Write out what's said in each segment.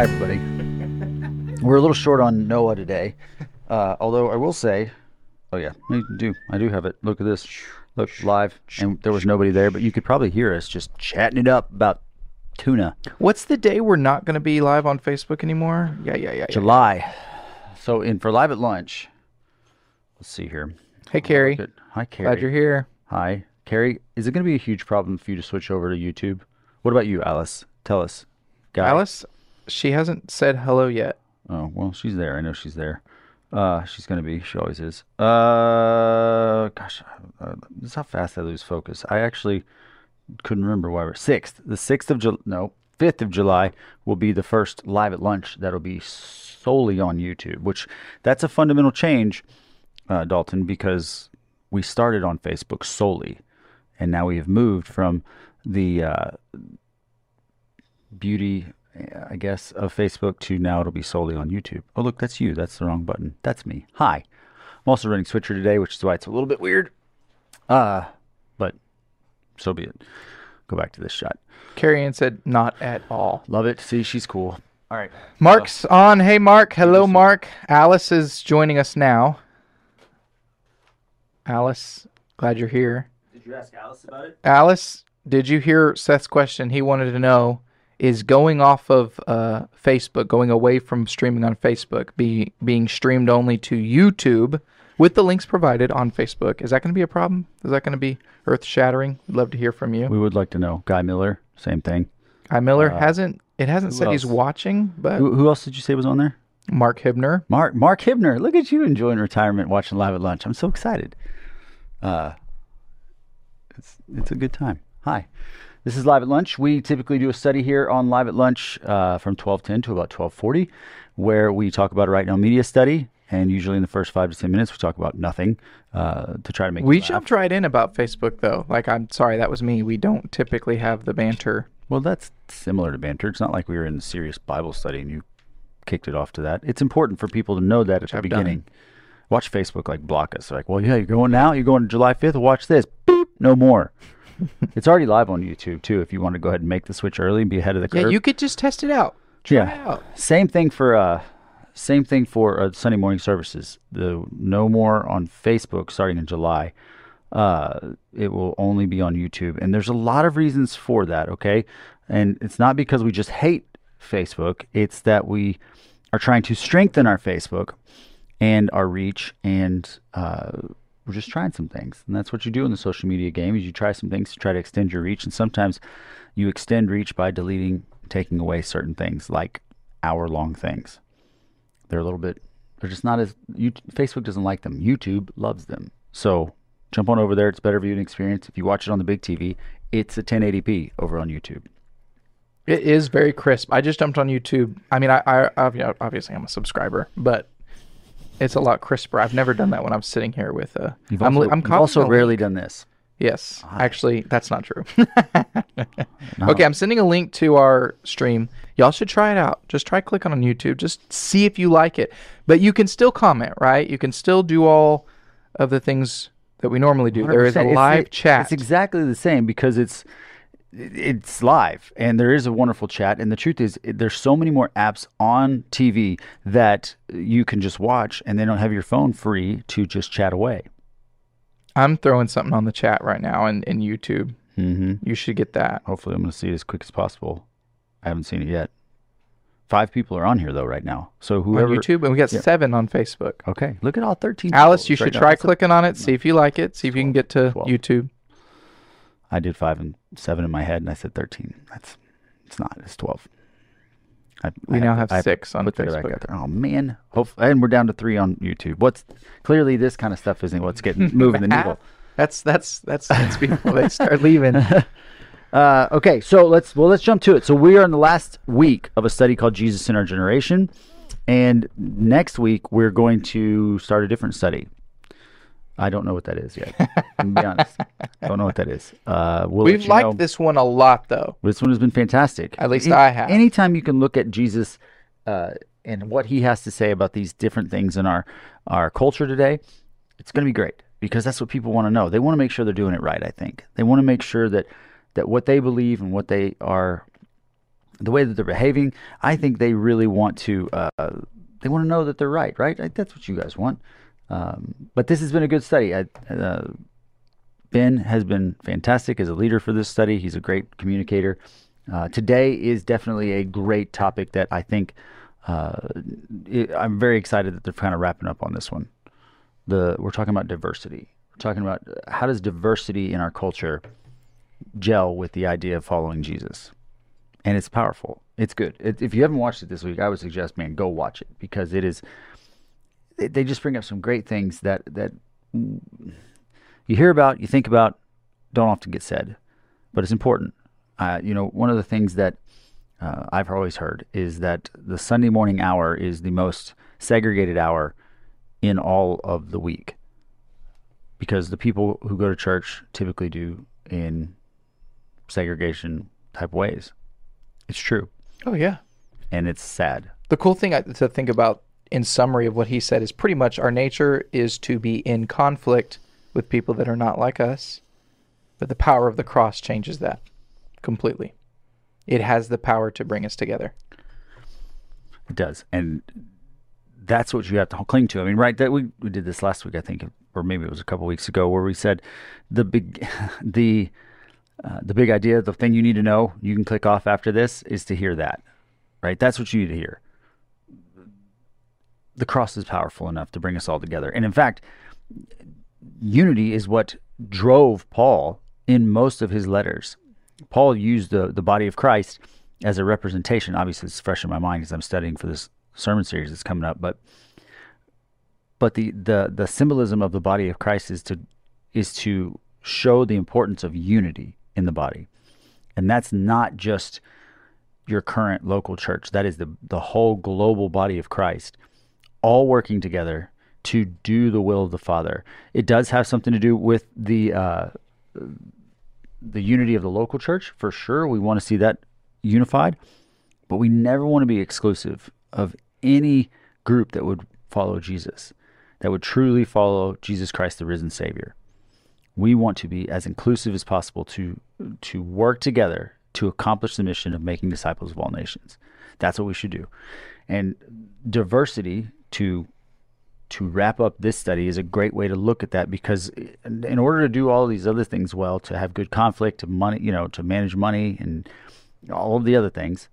Hi, everybody. We're a little short on Noah today. Uh, although I will say, oh, yeah, I do. I do have it. Look at this. Look, live. And there was nobody there, but you could probably hear us just chatting it up about tuna. What's the day we're not going to be live on Facebook anymore? Yeah, yeah, yeah. yeah. July. So, in for live at lunch, let's see here. Hey, Carrie. Hi, Carrie. Glad you're here. Hi. Carrie, is it going to be a huge problem for you to switch over to YouTube? What about you, Alice? Tell us. Guy. Alice, she hasn't said hello yet. Oh, well, she's there. I know she's there. Uh, she's to be. She always is. Uh, gosh, uh, this is how fast I lose focus. I actually couldn't remember why we're sixth. The sixth of July, no, fifth of July will be the first live at lunch that'll be solely on YouTube. Which that's a fundamental change, uh, Dalton, because we started on Facebook solely, and now we have moved from the uh, beauty I guess, of Facebook to now it'll be solely on YouTube. Oh, look, that's you. That's the wrong button. That's me. Hi. I'm also running Switcher today, which is why it's a little bit weird. Uh, but so be it. Go back to this shot. Carrie Ann said not at all. Love it. See, she's cool. All right. Mark's on. Hey, Mark. Hello, Mark. Alice is joining us now. Alice, glad you're here. Did you ask Alice about it? Alice, did you hear Seth's question? He wanted to know is going off of uh, Facebook, going away from streaming on Facebook, be being streamed only to YouTube with the links provided on Facebook. Is that going to be a problem? Is that going to be earth shattering? We'd love to hear from you. We would like to know. Guy Miller, same thing. Guy Miller hasn't. It hasn't said he's watching, but Who, who else did you say was on there? Mark Hibner. Mark Mark Hibner. Look at you enjoying retirement, watching live at lunch. I'm so excited. Uh, it's it's a good time. Hi, this is live at lunch. We typically do a study here on live at lunch uh, from 12:10 to about 12:40, where we talk about a right now media study, and usually in the first five to ten minutes we talk about nothing uh, to try to make. We jumped right in about Facebook though. Like I'm sorry, that was me. We don't typically have the banter. Well, that's similar to banter. It's not like we were in a serious Bible study and you kicked it off to that. It's important for people to know that at the I've done. beginning. Watch Facebook like block us. Like, well, yeah, you're going now. You're going to July 5th. Watch this. Boop. No more. it's already live on YouTube too. If you want to go ahead and make the switch early and be ahead of the curve. Yeah, you could just test it out. Try Yeah. it out. Same thing for uh, same thing for uh, Sunday morning services. The no more on Facebook starting in July. Uh, it will only be on YouTube, and there's a lot of reasons for that. Okay, and it's not because we just hate Facebook. It's that we are trying to strengthen our Facebook and our reach, and uh, we're just trying some things. And that's what you do in the social media game: is you try some things to try to extend your reach, and sometimes you extend reach by deleting, taking away certain things, like hour-long things. They're a little bit. They're just not as. You, Facebook doesn't like them. YouTube loves them. So jump on over there. It's better viewing experience. If you watch it on the big TV, it's a 1080p over on YouTube. It is very crisp. I just jumped on YouTube. I mean, I, I obviously I'm a subscriber, but it's a lot crisper. I've never done that when I'm sitting here with. Uh, You've I'm, also, I'm you've also rarely done this. Yes, actually, that's not true. No. Okay, I'm sending a link to our stream. Y'all should try it out. Just try clicking on YouTube. Just see if you like it. But you can still comment, right? You can still do all of the things that we normally do. There is a 100%. It's- live it- chat. It's exactly the same because it's it's live and there is a wonderful chat. And the truth is, there's so many more apps on TV that you can just watch, and they don't have your phone free to just chat away. I'm throwing something on the chat right now in, in YouTube. hmm You should get that. Hopefully, I'm going to see it as quick as possible. I haven't seen it yet. Five people are on here though right now. So whoever on YouTube, and we got yeah. seven on Facebook. Okay, look at all 13. Alice, you should now. try a- clicking on it. See if you like it. See if you can get to 12. YouTube. I did five and seven in my head, and I said 13. That's it's not. It's 12. I, We I now have I six on Facebook. there. Oh man, Hopefully, and we're down to three on YouTube. What's clearly this kind of stuff isn't what's getting moving the needle. That's that's that's that's people they start leaving. Uh, okay, so let's well let's jump to it. So we are in the last week of a study called Jesus in Our Generation, and next week we're going to start a different study. I don't know what that is yet. I'm be honest. Don't know what that is. Uh, we'll We've liked know. this one a lot, though. This one has been fantastic. At least Any- I have. Anytime you can look at Jesus uh, and what he has to say about these different things in our our culture today, it's going to be great because that's what people want to know. They want to make sure they're doing it right. I think they want to make sure that that what they believe and what they are the way that they're behaving, I think they really want to. Uh, they want to know that they're right, right? That's what you guys want. Um, but this has been a good study. I, uh, ben has been fantastic as a leader for this study. He's a great communicator. Uh, today is definitely a great topic that I think uh, it, I'm very excited that they're kind of wrapping up on this one. The we're talking about diversity. We're talking about uh, how does diversity in our culture gel with the idea of following Jesus, and it's powerful. It's good. It, if you haven't watched it this week, I would suggest, man, go watch it because it is. They, they just bring up some great things that that you hear about, you think about, don't often get said, but it's important. Uh, you know, one of the things that uh, I've always heard is that the Sunday morning hour is the most segregated hour in all of the week because the people who go to church typically do in segregation type ways. It's true. Oh, yeah. And it's sad. The cool thing to think about in summary of what he said is pretty much our nature is to be in conflict with people that are not like us, but the power of the cross changes that completely. It has the power to bring us together. It does. And that's what you have to cling to. I mean, right? That we, we did this last week, I think, or maybe it was a couple weeks ago, where we said the big, the, uh, the big idea, the thing you need to know, you can click off after this, is to hear that, right? That's what you need to hear. The cross is powerful enough to bring us all together, and in fact, unity is what drove Paul in most of his letters. Paul used the, the body of Christ as a representation. Obviously, it's fresh in my mind as I'm studying for this sermon series that's coming up. But but the, the, the symbolism of the body of Christ is to is to show the importance of unity in the body, and that's not just your current local church. That is the the whole global body of Christ, all working together to do the will of the Father. It does have something to do with the uh, the unity of the local church for sure. We want to see that unified, but we never want to be exclusive of any group that would follow Jesus, that would truly follow Jesus Christ, the risen Savior. We want to be as inclusive as possible to to work together to accomplish the mission of making disciples of all nations. That's what we should do. And diversity to to wrap up this study is a great way to look at that because in order to do all these other things well, to have good conflict, to money, you know, to manage money and all of the other things,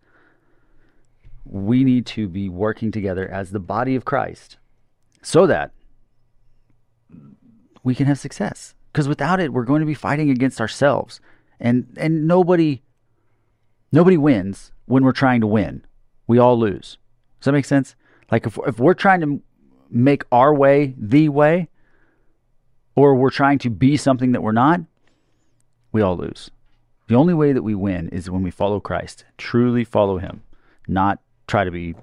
we need to be working together as the body of Christ so that we can have success. Because without it, we're going to be fighting against ourselves. And and nobody nobody wins when we're trying to win. We all lose. Does that make sense? Like if if we're trying to make our way the way, or we're trying to be something that we're not, we all lose. The only way that we win is when we follow Christ, truly follow Him, not try to be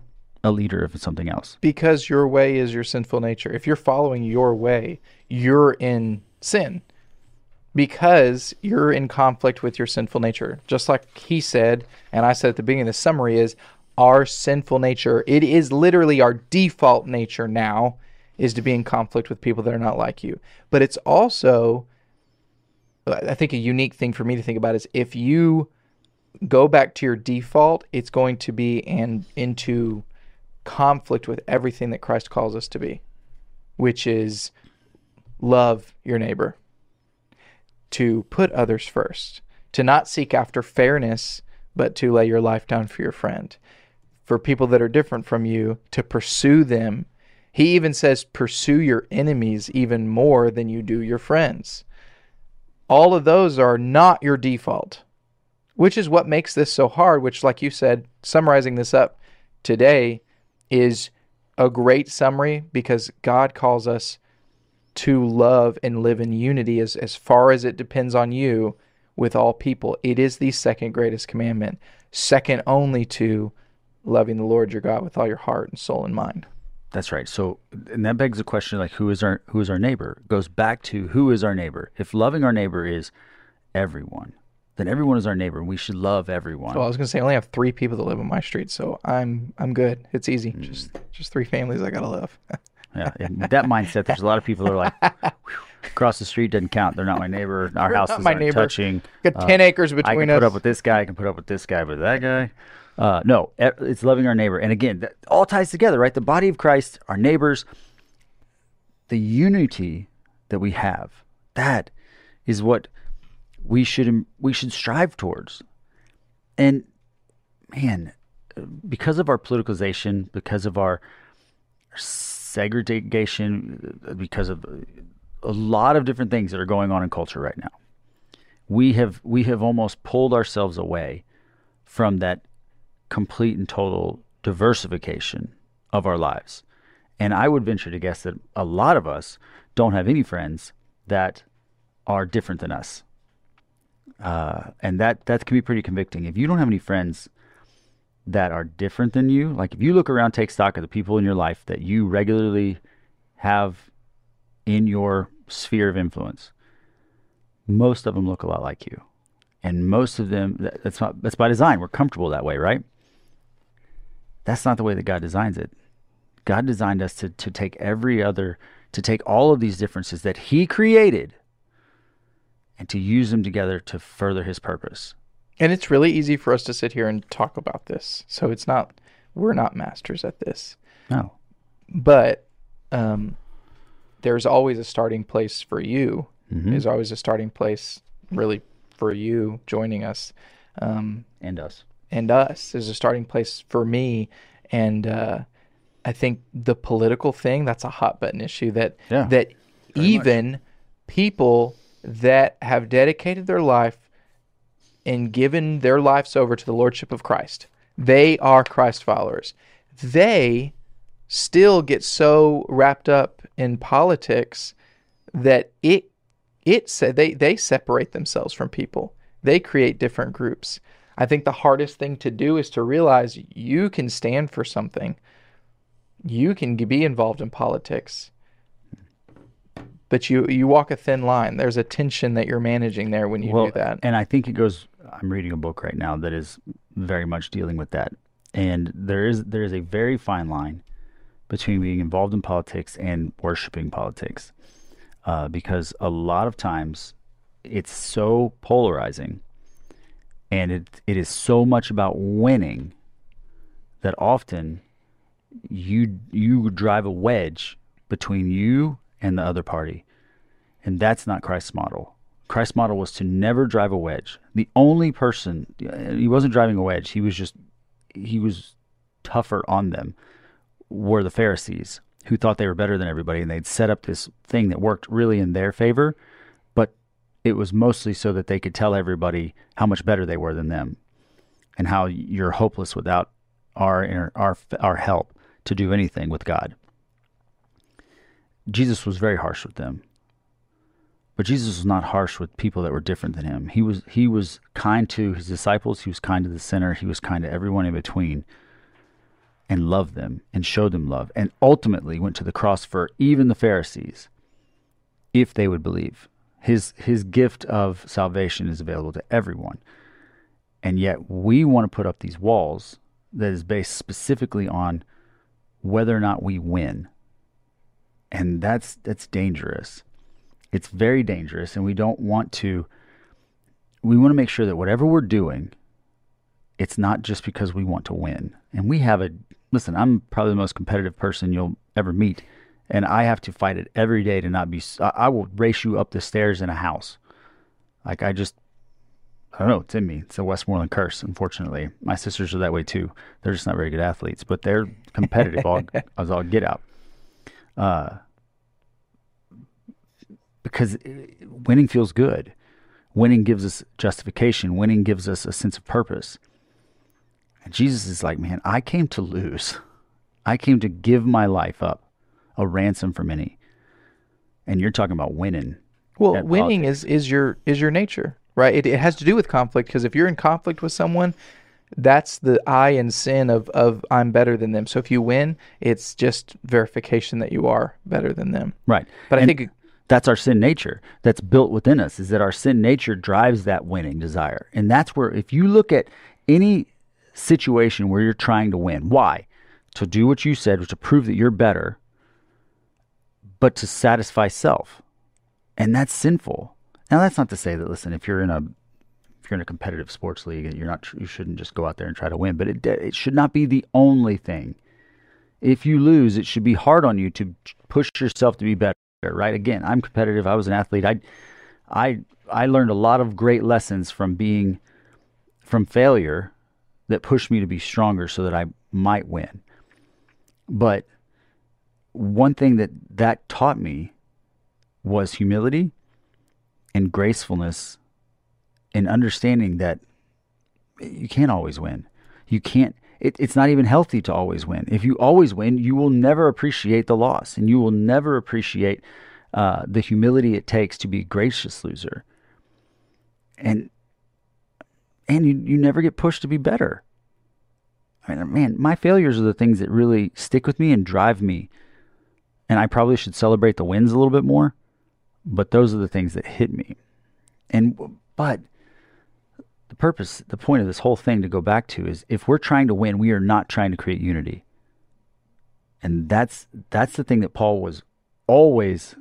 a leader of something else. Because your way is your sinful nature. If you're following your way, you're in sin because you're in conflict with your sinful nature. Just like he said, and I said at the beginning of the summary is our sinful nature. It is literally our default nature now is to be in conflict with people that are not like you. But it's also, I think, a unique thing for me to think about is if you go back to your default, it's going to be and into conflict with everything that Christ calls us to be, which is love your neighbor, to put others first, to not seek after fairness, but to lay your life down for your friend for people that are different from you to pursue them. He even says, pursue your enemies even more than you do your friends. All of those are not your default, which is what makes this so hard. Which, like you said, summarizing this up today is a great summary because God calls us to love and live in unity as, as far as it depends on you with all people. It is the second greatest commandment, second only to loving the Lord your God with all your heart and soul and mind. That's right. So, and that begs the question: like, who is our who is our neighbor? It goes back to who is our neighbor. If loving our neighbor is everyone, then everyone is our neighbor, and we should love everyone. Well, I was gonna say I only have three people that live on my street, so I'm I'm good. It's easy. Mm. Just just three families I gotta love. yeah, that mindset. There's a lot of people that are like. across the street doesn't count. They're not my neighbor. Our houses my aren't neighbor. touching. Got ten uh, acres between us. I can put up with this guy. I can put up with this guy, but that guy, Uh, no, it's loving our neighbor. And again, that all ties together, right? The body of Christ, our neighbors, the unity that we have. That is what we should we should strive towards. And man, because of our politicalization, because of our segregation, because of a lot of different things that are going on in culture right now, we have we have almost pulled ourselves away from that complete and total diversification of our lives. And I would venture to guess that a lot of us don't have any friends that are different than us. Uh, and that that can be pretty convicting. If you don't have any friends that are different than you, like if you look around, take stock of the people in your life that you regularly have in your sphere of influence, most of them look a lot like you, and most of them that- that's not that's by design. We're comfortable that way, right? That's not the way that God designs it. God designed us to to take every other to take all of these differences that He created and to use them together to further His purpose. And it's really easy for us to sit here and talk about this. So it's not, we're not masters at this. No, But um, there's always a starting place for you. Mhm. There's always a starting place, really, for you joining us. Um, and us. And us is a starting place for me. And uh, I think the political thing, that's a hot button issue that, Yeah, that much. even people that have dedicated their life and given their lives over to the lordship of Christ, they are Christ followers. They still get so wrapped up in politics that it it they they separate themselves from people. They create different groups. I think the hardest thing to do is to realize you can stand for something. You can be involved in politics but you you walk a thin line. There's a tension that you're managing there when you well, do that. and I think it goes. I'm reading a book right now that is very much dealing with that, and there is there is a very fine line between being involved in politics and worshiping politics, uh, because a lot of times it's so polarizing, and it it is so much about winning that often you you drive a wedge between you and the other party. And that's not Christ's model. Christ's model was to never drive a wedge. The only person uh, he wasn't driving a wedge, he was just he was tougher on them were the Pharisees who thought they were better than everybody and they'd set up this thing that worked really in their favor, it was mostly so that they could tell everybody how much better they were than them and how you're hopeless without our our our help to do anything with God. Jesus was very harsh with them. But Jesus was not harsh with people that were different than him. He was he was kind to his disciples, he was kind to the sinner, he was kind to everyone in between and loved them and showed them love and ultimately went to the cross for even the Pharisees if they would believe. His his gift of salvation is available to everyone. And yet we want to put up these walls that is based specifically on whether or not we win. And that's that's dangerous. It's very dangerous and we don't want to we want to make sure that whatever we're doing it's not just because we want to win. And we have a listen i'm probably the most competitive person you'll ever meet and i have to fight it every day to not be I will race you up the stairs in a house like i just i don't know it's in me it's a westmoreland curse unfortunately my sisters are that way too they're just not very good athletes but they're competitive all, as all get out uh, because uh, winning feels good. Winning gives us justification. Winning gives us a sense of purpose. And Jesus is like, man, I came to lose. I came to give my life up, a ransom for many. And you're talking about winning. Well, winning is is your is your nature, right? It, it has to do with conflict because if you're in conflict with someone, that's the I and sin of of I'm better than them. So if you win, it's just verification that you are better than them. Right. But I think that's our sin nature that's built within us is that our sin nature drives that winning desire. And that's where if you look at any situation where you're trying to win, why? To do what you said, was to prove that you're better, but to satisfy self. And that's sinful. Now that's not to say that listen, if you're in a if you're in a competitive sports league, you're not you shouldn't just go out there and try to win, but it it should not be the only thing. If you lose, it should be hard on you to push yourself to be better, right? Again, I'm competitive. I was an athlete. I I I learned a lot of great lessons from being from failure that pushed me to be stronger so that I might win. But one thing that that taught me was humility and gracefulness and understanding that you can't always win. You can't it, it's not even healthy to always win. If you always win, you will never appreciate the loss and you will never appreciate uh, the humility it takes to be a gracious loser. And and you, you never get pushed to be better. I mean, man, my failures are the things that really stick with me and drive me. And I probably should celebrate the wins a little bit more, but those are the things that hit me. And but the purpose, the point of this whole thing to go back to is if we're trying to win, we are not trying to create unity. And that's that's the thing that Paul was always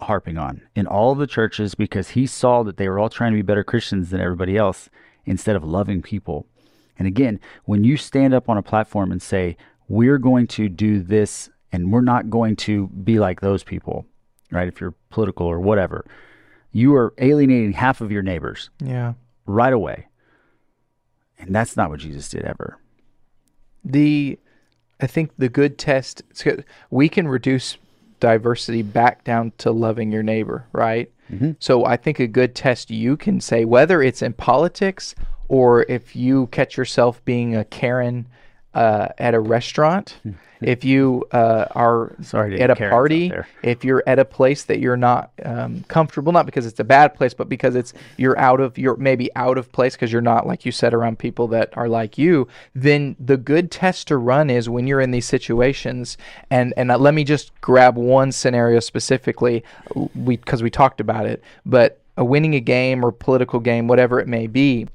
harping on in all of the churches because he saw that they were all trying to be better Christians than everybody else instead of loving people. And again, when you stand up on a platform and say, we're going to do this and we're not going to be like those people, right? If you're political or whatever, you are alienating half of your neighbors. Yeah. Right away. And that's not what Jesus did ever. The I think the good test we can reduce diversity back down to loving your neighbor, right? Mm-hmm. So I think a good test you can say, whether it's in politics or if you catch yourself being a Karen uh, at a restaurant, if you uh, are Sorry at a party, if you're at a place that you're not um, comfortable, not because it's a bad place, but because it's you're out of you're maybe out of place because you're not like you said around people that are like you, then the good test to run is when you're in these situations. And and uh, let me just grab one scenario specifically, we because we talked about it, but a winning a game or political game, whatever it may be,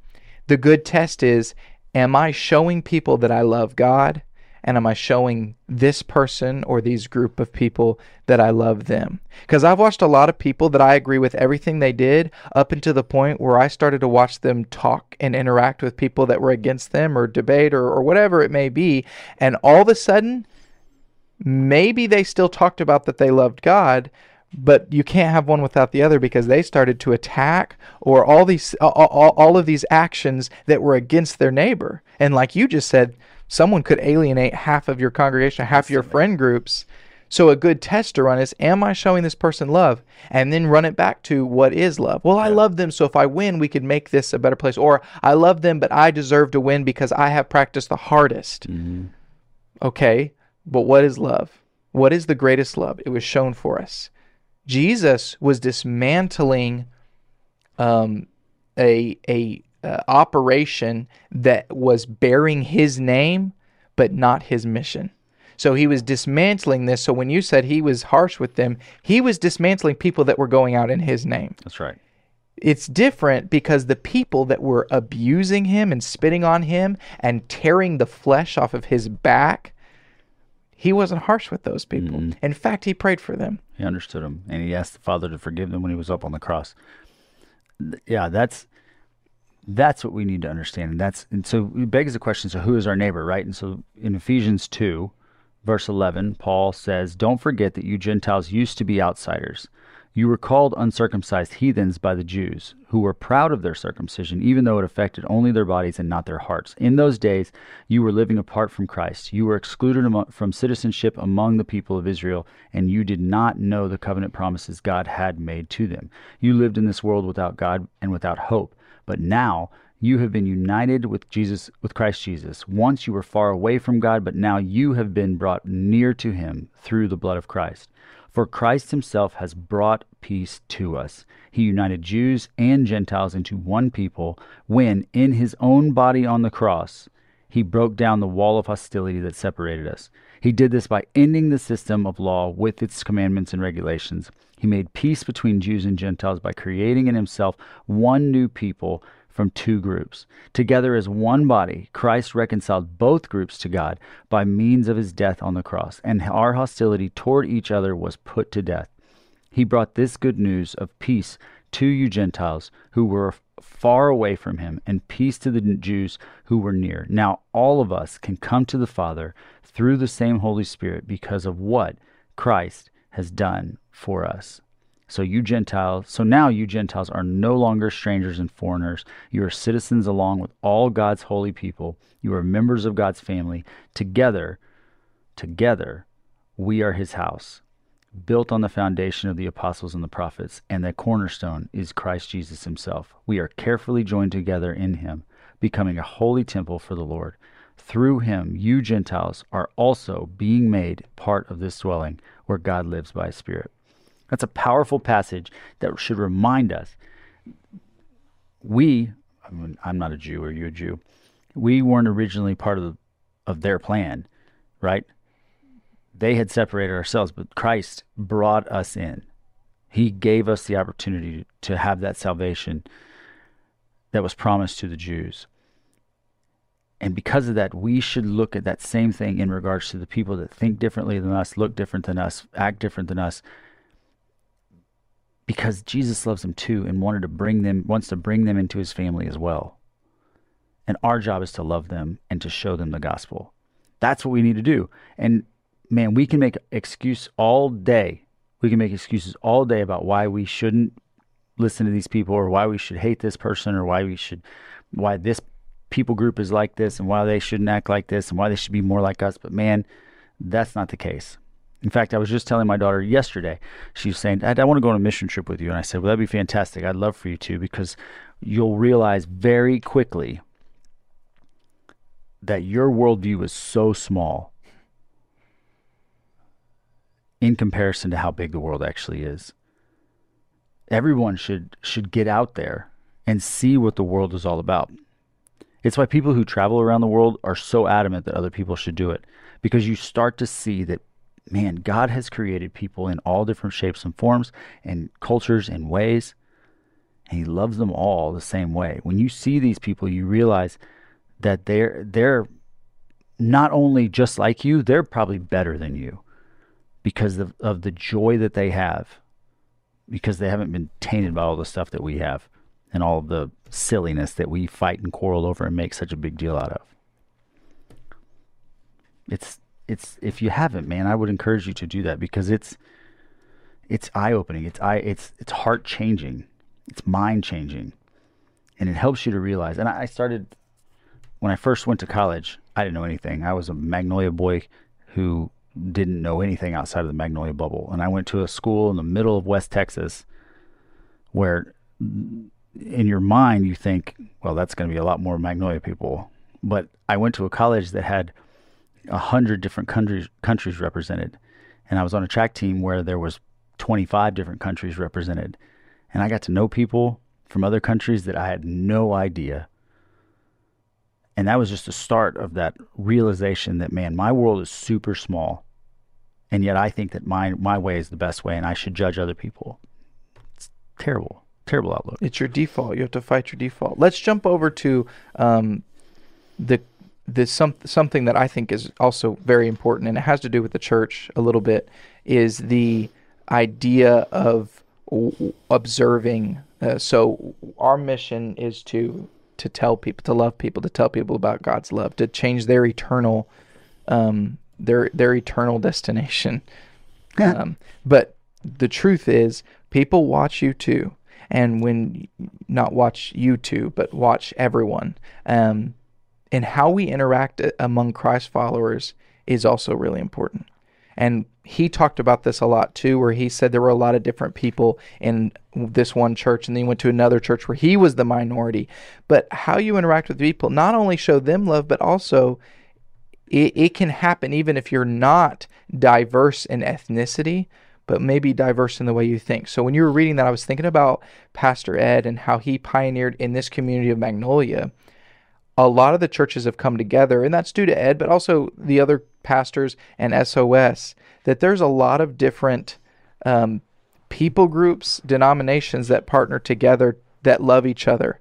the good test is am I showing people that I love God? And am I showing this person or these group of people that I love them? Because I've watched a lot of people that I agree with everything they did up until the point where I started to watch them talk and interact with people that were against them or debate or, or whatever it may be. And all of a sudden, maybe they still talked about that they loved God, but you can't have one without the other because they started to attack or all these all, all, all, of these actions that were against their neighbor. And like you just said someone could alienate half of your congregation half of your friend groups. So a good test to run is am i showing this person love? And then run it back to what is love? Well i love them so if i win we could make this a better place. Or i love them but i deserve to win because i have practiced the hardest. Mm-hmm. okay but what is love? What is the greatest love? It was shown for us Jesus was dismantling um, a a uh, operation that was bearing his name but not his mission. So he was dismantling this. So when you said he was harsh with them, he was dismantling people that were going out in his name. That's right. It's different because the people that were abusing him and spitting on him and tearing the flesh off of his back he wasn't harsh with those people. Mm-hmm. In fact, he prayed for them. He understood them, and he asked the Father to forgive them when he was up on the cross. Yeah, that's that's what we need to understand, and that's and so it begs the question: So, who is our neighbor, right? And so, in Ephesians two, verse eleven, Paul says, "Don't forget that you Gentiles used to be outsiders." You were called uncircumcised heathens by the Jews, who were proud of their circumcision, even though it affected only their bodies and not their hearts. In those days, you were living apart from Christ. You were excluded from citizenship among the people of Israel, and you did not know the covenant promises God had made to them. You lived in this world without God and without hope. But now, you have been united with Jesus with Christ Jesus. Once you were far away from God, but now you have been brought near to him through the blood of Christ. For Christ himself has brought peace to us. He united Jews and Gentiles into one people when, in his own body on the cross, he broke down the wall of hostility that separated us. He did this by ending the system of law with its commandments and regulations. He made peace between Jews and Gentiles by creating in himself one new people from two groups. Together as one body, Christ reconciled both groups to God by means of his death on the cross, and our hostility toward each other was put to death. He brought this good news of peace to you Gentiles who were far away from him, and peace to the Jews who were near. Now all of us can come to the Father through the same Holy Spirit because of what Christ has done for us. So you Gentiles, so now you Gentiles are no longer strangers and foreigners. You are citizens along with all God's holy people. You are members of God's family. Together, together, we are his house, built on the foundation of the apostles and the prophets, and the cornerstone is Christ Jesus himself. We are carefully joined together in him, becoming a holy temple for the Lord. Through him, you Gentiles are also being made part of this dwelling where God lives by his Spirit. That's a powerful passage that should remind us we, I mean, I'm not a Jew, are you a Jew? We weren't originally part of, the, of their plan, right? They had separated ourselves, but Christ brought us in. He gave us the opportunity to have that salvation that was promised to the Jews. And because of that, we should look at that same thing in regards to the people that think differently than us, look different than us, act different than us, because Jesus loves them too and wanted to bring them wants to bring them into his family as well. And our job is to love them and to show them the gospel. That's what we need to do. And man, we can make excuse all day. We can make excuses all day about why we shouldn't listen to these people or why we should hate this person or why we should why this people group is like this and why they shouldn't act like this and why they should be more like us. But man, that's not the case. In fact, I was just telling my daughter yesterday, she was saying, Dad, I want to go on a mission trip with you. And I said, Well, that'd be fantastic. I'd love for you to because you'll realize very quickly that your worldview is so small in comparison to how big the world actually is. Everyone should should get out there and see what the world is all about. It's why people who travel around the world are so adamant that other people should do it because you start to see that man, God has created people in all different shapes and forms and cultures and ways, and He loves them all the same way. When you see these people, you realize that they're they're not only just like you, they're probably better than you because of, of the joy that they have, because they haven't been tainted by all the stuff that we have and all of the silliness that we fight and quarrel over and make such a big deal out of. It's it's if you haven't, man, I would encourage you to do that because it's it's eye opening. It's eye it's it's heart changing. It's mind changing. And it helps you to realize. And I started when I first went to college, I didn't know anything. I was a Magnolia boy who didn't know anything outside of the Magnolia bubble. And I went to a school in the middle of West Texas where in your mind you think, well, that's going to be a lot more Magnolia people. But I went to a college that had a hundred different countries countries represented, and I was on a track team where there was 25 different countries represented, and I got to know people from other countries that I had no idea. And that was just the start of that realization that man, my world is super small, and yet I think that my my way is the best way, and I should judge other people. It's terrible, terrible outlook. It's your default. You have to fight your default. Let's jump over to um, the this some something that I think is also very important, and it has to do with the church a little bit, is the idea of observing. Uh, so our mission is to to tell people, to love people, to tell people about God's love, to change their eternal, um, their their eternal destination. um, but the truth is, people watch you too, and when not watch you too, but watch everyone. Um, and how we interact uh, among Christ followers is also really important. And he talked about this a lot too, where he said there were a lot of different people in this one church, and then he went to another church where he was the minority. But how you interact with people not only show them love, but also it, it can happen even if you're not diverse in ethnicity, but maybe diverse in the way you think. So when you were reading that, I was thinking about Pastor Ed and how he pioneered in this community of Magnolia a lot of the churches have come together, and that's due to Ed, but also the other pastors and SOS, that there's a lot of different um, people groups, denominations that partner together that love each other.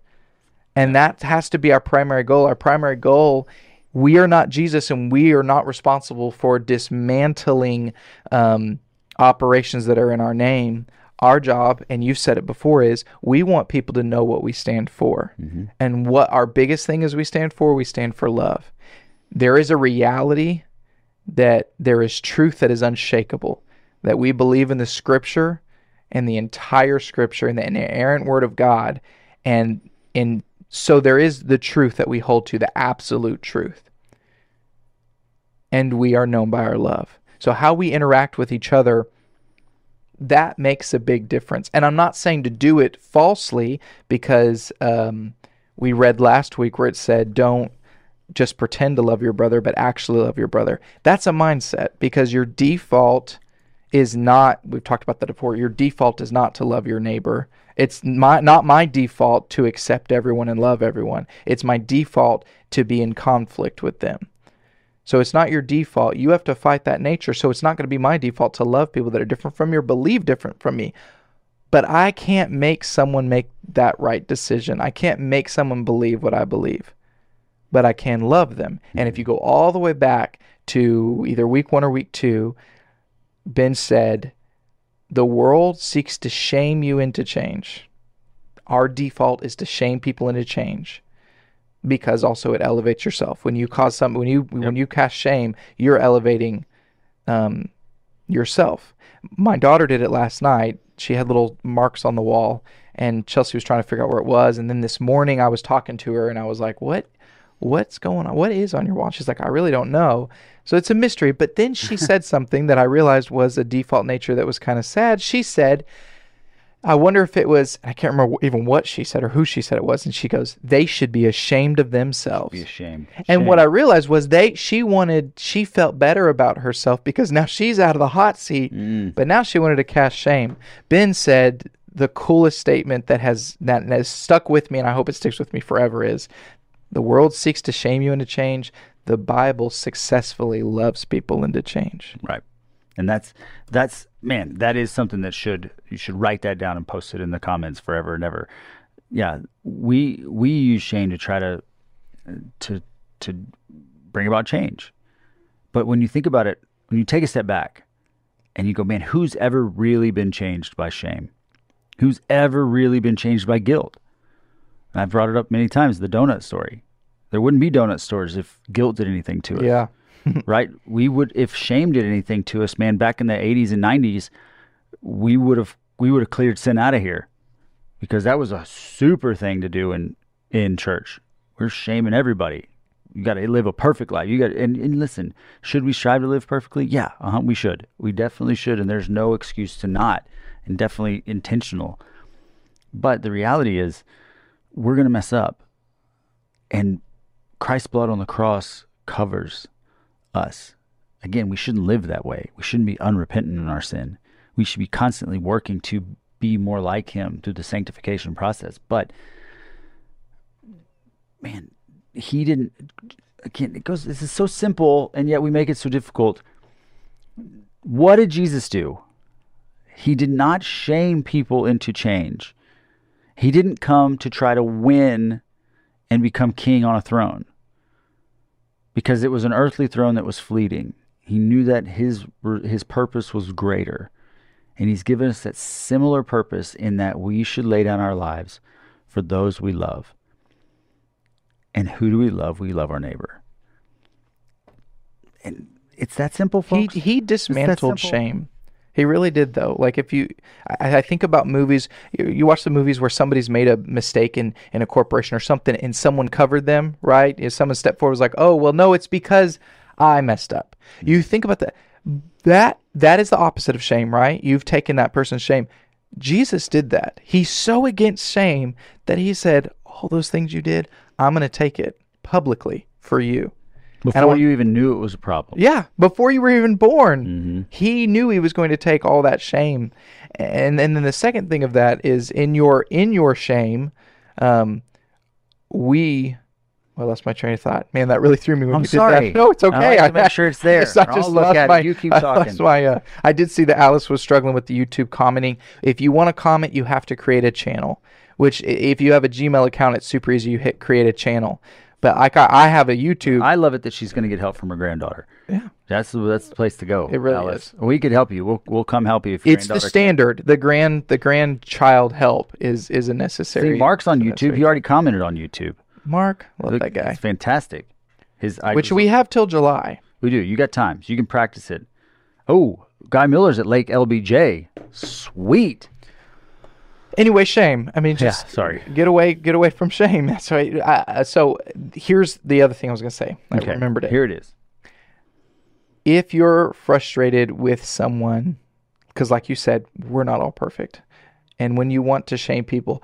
And that has to be our primary goal. Our primary goal, we are not Jesus and we are not responsible for dismantling um, operations that are in our name. Our job, and you've said it before, is we want people to know what we stand for. Mm-hmm. And what our biggest thing is we stand for, we stand for love. There is a reality that there is truth that is unshakable, that we believe in the scripture and the entire scripture and the inerrant word of God. And and so there is the truth that we hold to, the absolute truth. And we are known by our love. So how we interact with each other that makes a big difference. And I'm not saying to do it falsely because um, we read last week where it said, don't just pretend to love your brother, but actually love your brother. That's a mindset because your default is not, we've talked about that before, your default is not to love your neighbor. It's my, not my default to accept everyone and love everyone. It's my default to be in conflict with them. So it's not your default. You have to fight that nature. So it's not going to be my default to love people that are different from me or believe different from me. But I can't make someone make that right decision. I can't make someone believe what I believe. But I can love them. And if mm-hmm. you go all the way back to either week one or week two, Ben said, The world seeks to shame you into change. Our default is to shame people into change because also it elevates yourself. When you cause some, when you when you cast shame, you're elevating um, yourself. My daughter did it last night. She had little marks on the wall, and Chelsea was trying to figure out where it was. And then this morning, I was talking to her, and I was like, "What? What's going on? What is on your wall?" She's like, "I really don't know." So it's a mystery. But then she said something that I realized was a default nature that was kind of sad. She said. I wonder if it was, I can't remember even what she said or who she said it was. And she goes, they should be ashamed of themselves. Be ashamed. And what I realized was they, she wanted, she felt better about herself because now she's out of the hot seat, Mm. but now she wanted to cast shame. Ben said the coolest statement that has, that has stuck with me and I hope it sticks with me forever is the world seeks to shame you into change. The Bible successfully loves people into change. Right. And that's that's man, that is something that should you should write that down and post it in the comments forever and ever. Yeah, we we use shame to try to to to bring about change. But when you think about it, when you take a step back and you go, man, who's ever really been changed by shame? Who's ever really been changed by guilt? And I've brought it up many times, the donut story. There wouldn't be donut stores if guilt did anything to it Yeah. right? We would, if shame did anything to us, man, back in the 80s and 90s, we would have we would have cleared sin out of here because that was a super thing to do in in church. We're shaming everybody. You got to live a perfect life. You got and, and listen. Should we strive to live perfectly? Yeah, uh-huh, we should. We definitely should, and there's no excuse to not, and definitely intentional. But the reality is, we're gonna mess up, and Christ's blood on the cross covers us. Again, we shouldn't live that way. We shouldn't be unrepentant in our sin. We should be constantly working to be more like Him through the sanctification process. But, man, He didn't. Again, it goes. This is so simple, and yet we make it so difficult. What did Jesus do? He did not shame people into change. He didn't come to try to win and become king on a throne because it was an earthly throne that was fleeting. He knew that his his purpose was greater. And he's given us that similar purpose in that we should lay down our lives for those we love. And who do we love? We love our neighbor. And it's that simple, He folks. he dismantled shame. He really did, though. Like if you, I, I think about movies. You, you watch the movies where somebody's made a mistake in in a corporation or something, and someone covered them. Right? If someone stepped forward, was like, "Oh, well, no, it's because I messed up." Mm-hmm. You think about that. That that is the opposite of shame, right? You've taken that person's shame. Jesus did that. He's so against shame that he said, "All those things you did, I'm going to take it publicly for you." Before you even knew it was a problem. Yeah, before you were even born, Mm-hmm. he knew he was going to take all that shame, and and then the second thing of that is in your in your shame, um, we. Well, that's my train of thought. Man, that really threw me when I'm you sorry. did that. No, it's okay. I like to make sure it's there, I just look at it. You keep talking. That's why uh, I did see that Alice was struggling with the YouTube commenting. If you want to comment, you have to create a channel. Which, if you have a Gmail account, it's super easy. You hit create a channel. But like I, I have a YouTube. I love it that she's going to get help from her granddaughter. yeah. That's the that's the place to go. It really Alice. We could help you. We'll we'll come help you if your It's the granddaughter standard. The grand the grandchild help is is a necessary. See, Mark's on YouTube. He already commented on YouTube. Mark, love that guy. It's fantastic. His I Which we have till July. we do. You got time. So you can practice it. Oh, Guy Miller's at Lake LBJ. Sweet. Anyway, shame. I mean, just sorry. Get away, get away from shame. That's right. I- so here's the other thing I was gonna say. I Okay. remembered it. Here it is. if you're frustrated with someone, because like you said, we're not all perfect. And when you want to shame people,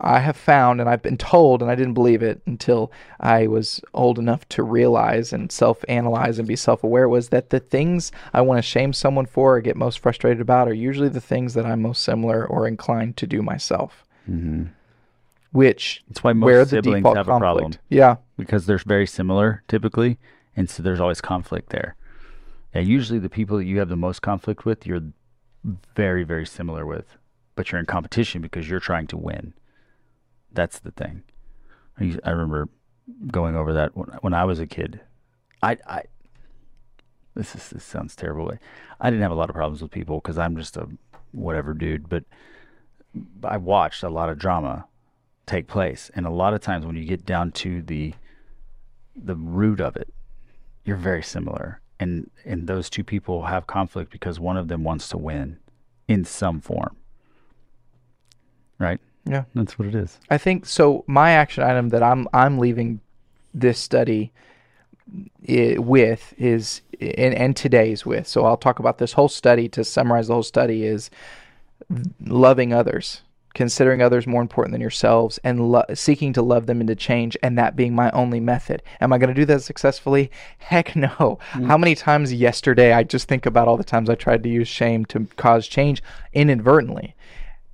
I have found and I've been told, and I didn't believe it until I was old enough to realize and self analyze and be self aware was that the things I want to shame someone for or get most frustrated about are usually the things that I'm most similar or inclined to do myself. Mm-hmm. Which That's why most where the siblings default have a conflict. problem Yeah. because they're very similar typically, and so there's always conflict there. Yeah, usually the people that you have the most conflict with, you're very very similar with, but you're in competition because you're trying to win. That's the thing. I, remember going over that when, when I was a kid. I, I this is this sounds terrible. I didn't have a lot of problems with people because I'm just a whatever dude. But I watched a lot of drama take place, and a lot of times when you get down to the the root of it, you're very similar. And and those two people have conflict because one of them wants to win in some form. Right? Yeah. That's what it is. I think so. My action item that I'm I'm leaving this study i- with is and, and today's with. So I'll talk about this whole study to summarize the whole study is loving others, considering others more important than yourselves, and lo- seeking to love them into change, and that being my only method. Am I going to do that successfully? Heck no. Mm. How many times yesterday I just think about all the times I tried to use shame to cause change inadvertently.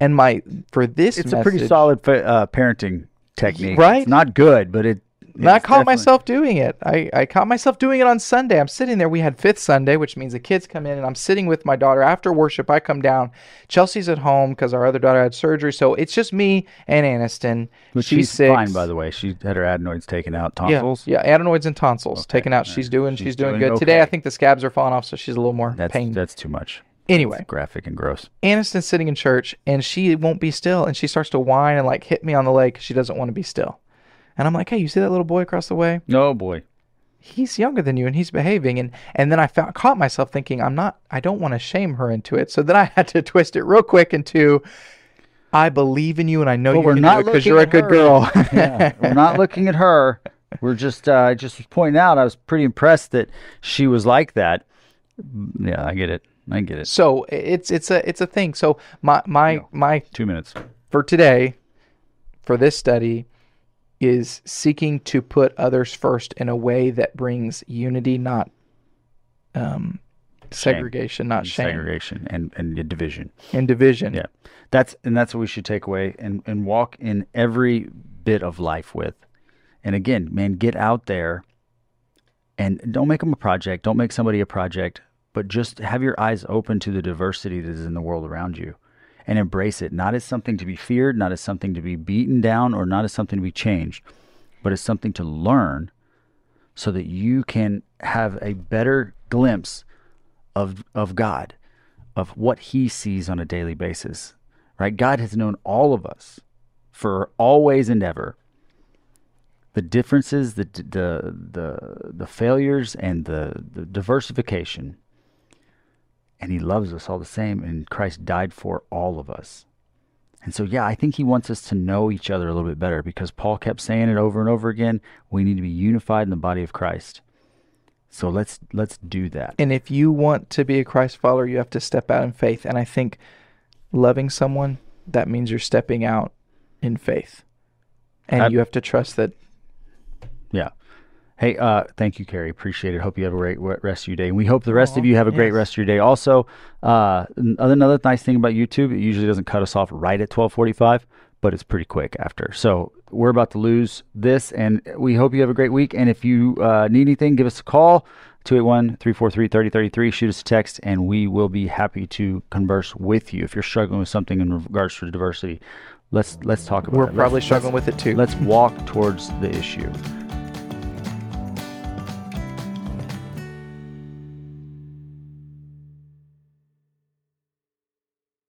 And my for this It's a pretty solid uh, parenting technique. Right? It's not good, but it. And I caught definitely- myself doing it. I, I caught myself doing it on Sunday. I'm sitting there. We had fifth Sunday, which means the kids come in, and I'm sitting with my daughter after worship. I come down. Chelsea's at home because our other daughter had surgery, so it's just me and Aniston. She's she's six. fine, by the way. She had her adenoids taken out, tonsils. yeah, adenoids and tonsils Okay, taken out. She's doing She's she's, doing, doing good today. I think the scabs are falling off, so she's a little more That's pain. that's too much. Anyway, Graphic and gross. Aniston's sitting in church and she won't be still and she starts to whine and like hit me on the leg she doesn't want to be still. And I'm like, hey, you see that little boy across the way? Oh boy. He's younger than you and he's behaving. And and then I found, caught myself thinking, I'm not, I don't want to shame her into it. So then I had to twist it real quick into, I believe in you and I know But you we're not because you're a good her. girl. yeah, we're not looking at her. We're just uh, I just was pointing out. I was pretty impressed that she was like that. Yeah, I get it. I get it. so it's it's a it's a thing. So my my my Two minutes. for today, for this study, is seeking to put others first in a way that brings unity, not um, segregation, not shame, Segregation and and division. and division. Yeah, that's and that's what we should take away and and walk in every bit of life with. And again, man, get out there and don't make them a project. Don't make somebody a project, but just have your eyes open to the diversity that is in the world around you and embrace it, not as something to be feared, not as something to be beaten down, or not as something to be changed, but as something to learn so that you can have a better glimpse of of God, of what he sees on a daily basis. Right? God has known all of us for always and ever. The differences, the the the the failures and the, the diversification. And he loves us all the same and Christ died for all of us. And so yeah, I think he wants us to know each other a little bit better because Paul kept saying it over and over again, we need to be unified in the body of Christ. So let's let's do that. And if you want to be a Christ follower, you have to step out in faith. And I think loving someone, that means you're stepping out in faith. And I- you have to trust that Yeah. Hey, uh, thank you, Carrie. Appreciate it. Hope you have a great rest of your day. And we hope the rest of you have a great rest of your day. Also, uh, another nice thing about YouTube, it usually doesn't cut us off right at 1245, but it's pretty quick after. So we're about to lose this, and we hope you have a great week. And if you uh, need anything, give us a call, 281-343-3033. Shoot us a text, and we will be happy to converse with you. If you're struggling with something in regards to diversity, let's let's talk about it. we're it. Let's- probably let's- struggling with it too. Let's walk towards the issue.